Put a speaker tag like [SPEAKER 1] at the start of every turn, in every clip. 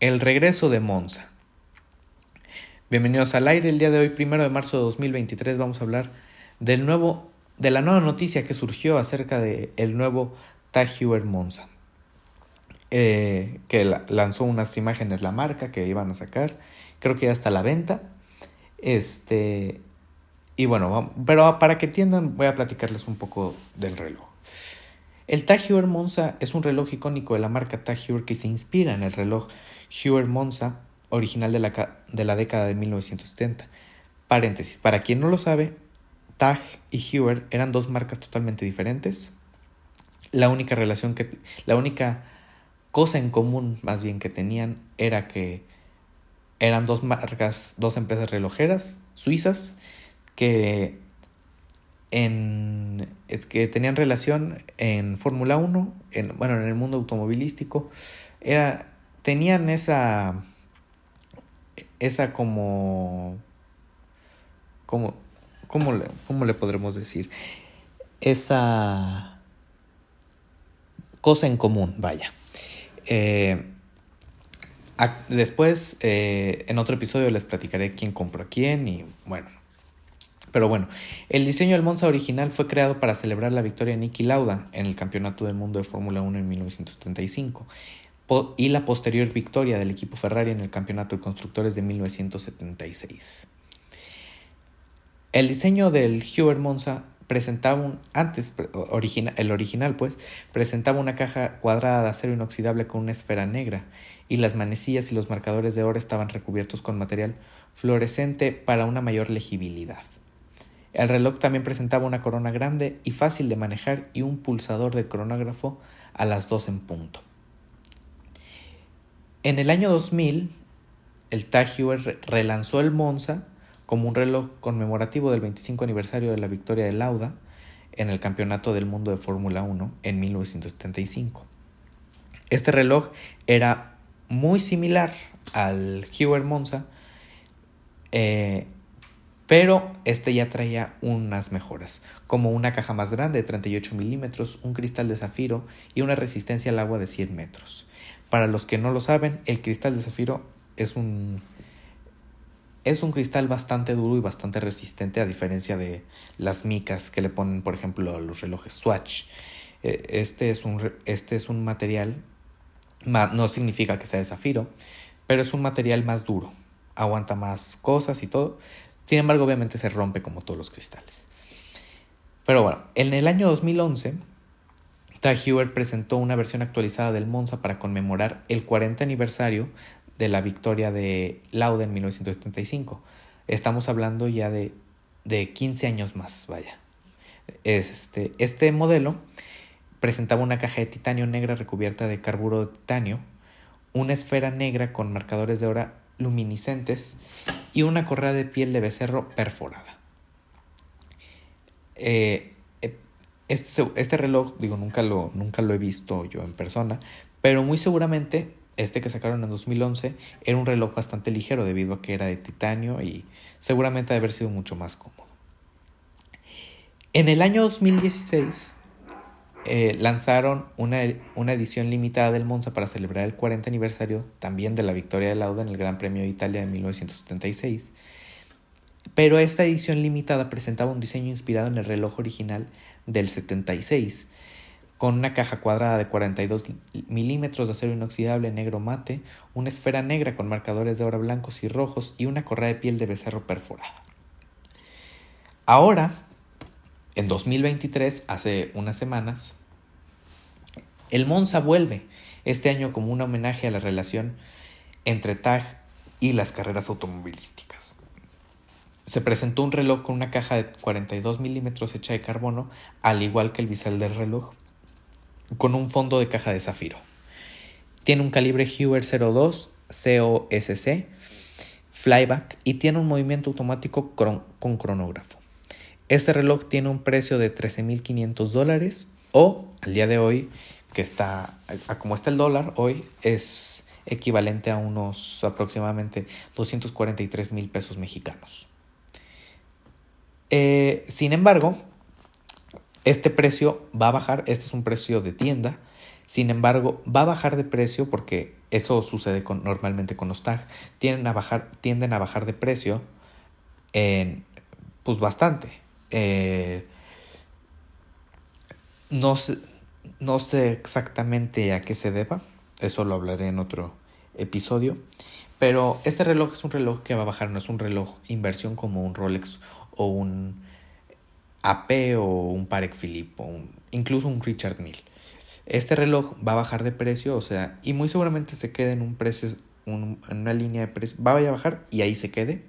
[SPEAKER 1] El regreso de Monza. Bienvenidos al aire. El día de hoy, primero de marzo de 2023, vamos a hablar del nuevo, de la nueva noticia que surgió acerca del el nuevo Tag Heuer Monza. Eh, que lanzó unas imágenes la marca que iban a sacar. Creo que ya está a la venta. Este. Y bueno, pero para que entiendan, voy a platicarles un poco del reloj. El Tag Heuer Monza es un reloj icónico de la marca Tag Heuer que se inspira en el reloj Heuer Monza original de la, de la década de 1970. Paréntesis, para quien no lo sabe, Tag y Heuer eran dos marcas totalmente diferentes. La única relación que la única cosa en común más bien que tenían era que eran dos marcas, dos empresas relojeras suizas que en, que tenían relación en Fórmula 1, en, bueno, en el mundo automovilístico, era, tenían esa, esa como, como, ¿cómo le, cómo le podremos decir? Esa cosa en común, vaya. Eh, después, eh, en otro episodio les platicaré quién compró a quién y bueno, pero bueno, el diseño del Monza original fue creado para celebrar la victoria de Niki Lauda en el Campeonato del Mundo de Fórmula 1 en 1975 y la posterior victoria del equipo Ferrari en el Campeonato de Constructores de 1976. El diseño del Heuer Monza presentaba un antes el original pues presentaba una caja cuadrada de acero inoxidable con una esfera negra y las manecillas y los marcadores de oro estaban recubiertos con material fluorescente para una mayor legibilidad. El reloj también presentaba una corona grande y fácil de manejar y un pulsador del cronógrafo a las 2 en punto. En el año 2000, el Tag Heuer relanzó el Monza como un reloj conmemorativo del 25 aniversario de la victoria de Lauda en el Campeonato del Mundo de Fórmula 1 en 1975. Este reloj era muy similar al Heuer Monza, eh, pero este ya traía unas mejoras, como una caja más grande de 38 milímetros, un cristal de zafiro y una resistencia al agua de 100 metros. Para los que no lo saben, el cristal de zafiro es un, es un cristal bastante duro y bastante resistente a diferencia de las micas que le ponen, por ejemplo, a los relojes Swatch. E, este es un, este es un material, no significa que sea de zafiro, pero es un material más duro, aguanta más cosas y todo, sin embargo, obviamente se rompe como todos los cristales. Pero bueno, en el año 2011, Tag Heuer presentó una versión actualizada del Monza para conmemorar el 40 aniversario de la victoria de Lauda en 1975. Estamos hablando ya de, de 15 años más, vaya. Este, este modelo presentaba una caja de titanio negra recubierta de carburo de titanio, una esfera negra con marcadores de oro luminiscentes y una correa de piel de becerro perforada. Eh, eh, este, este, reloj, digo, nunca lo, nunca lo he visto yo en persona, pero muy seguramente este que sacaron en 2011 era un reloj bastante ligero debido a que era de titanio y seguramente ha haber sido mucho más cómodo. En el año 2016 eh, lanzaron una, una, edición limitada del Monza para celebrar el 40 aniversario también de la victoria de Lauda en el Gran Premio de Italia de 1976. Pero esta edición limitada presentaba un diseño inspirado en el reloj original del 76, con una caja cuadrada de 42 milímetros de acero inoxidable negro mate, una esfera negra con marcadores de oro blancos y rojos y una correa de piel de becerro perforada. Ahora, en 2023, hace unas semanas, el Monza vuelve este año como un homenaje a la relación entre TAG y las carreras automovilísticas. Se presentó un reloj con una caja de 42 milímetros hecha de carbono, al igual que el bisel del reloj, con un fondo de caja de zafiro. Tiene un calibre Heuer 02 COSC, flyback y tiene un movimiento automático con cronógrafo. Este reloj tiene un precio de 13.500 dólares o al día de hoy, que está, a como está el dólar hoy, es equivalente a unos aproximadamente 243 mil pesos mexicanos. Eh, sin embargo, este precio va a bajar, este es un precio de tienda, sin embargo, va a bajar de precio porque Eso sucede con, normalmente con los TAG. Tienden a bajar, tienden a bajar de precio en, pues bastante. Eh, no, sé, no sé exactamente a qué se deba. Eso lo hablaré en otro episodio. Pero este reloj es un reloj que va a bajar, no es un reloj inversión como un Rolex o un AP o un Patek Philippe o incluso un Richard Mille. Este reloj va a bajar de precio, o sea, y muy seguramente se quede en un precio, en una línea de precio, va a bajar y ahí se quede.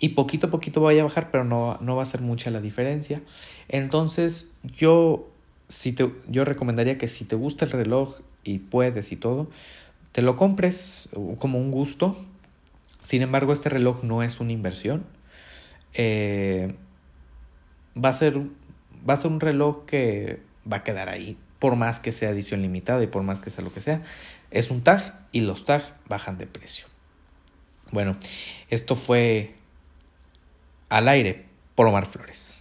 [SPEAKER 1] Y poquito a poquito vaya a bajar, pero no, no va a ser mucha la diferencia. Entonces, yo, si te, yo recomendaría que si te gusta el reloj y puedes y todo, te lo compres como un gusto. Sin embargo, este reloj no es una inversión. Eh, va, a ser, va a ser un reloj que va a quedar ahí, por más que sea edición limitada y por más que sea lo que sea. Es un tag y los tags bajan de precio. Bueno, esto fue al aire por Omar Flores.